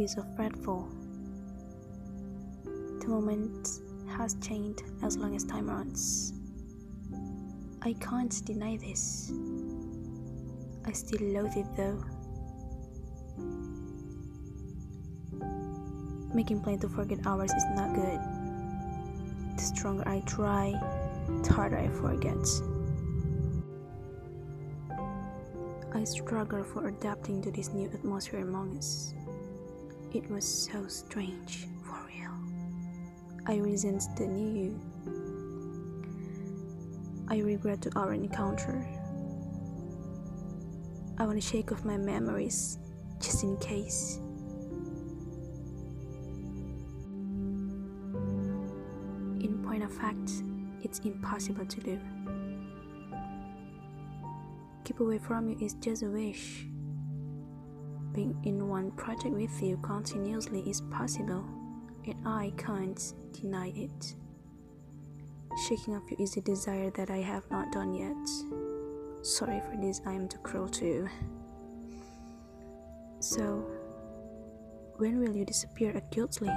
of fretful. The moment has changed as long as time runs. I can't deny this. I still loathe it though. Making plan to forget hours is not good. The stronger I try, the harder I forget. I struggle for adapting to this new atmosphere among us. It was so strange, for real. I resent the new you. I regret our encounter. I want to shake off my memories just in case. In point of fact, it's impossible to do. Keep away from you is just a wish. Being in one project with you continuously is possible, and I can't deny it. Shaking off you is a desire that I have not done yet. Sorry for this, I am too cruel to you. So, when will you disappear acutely?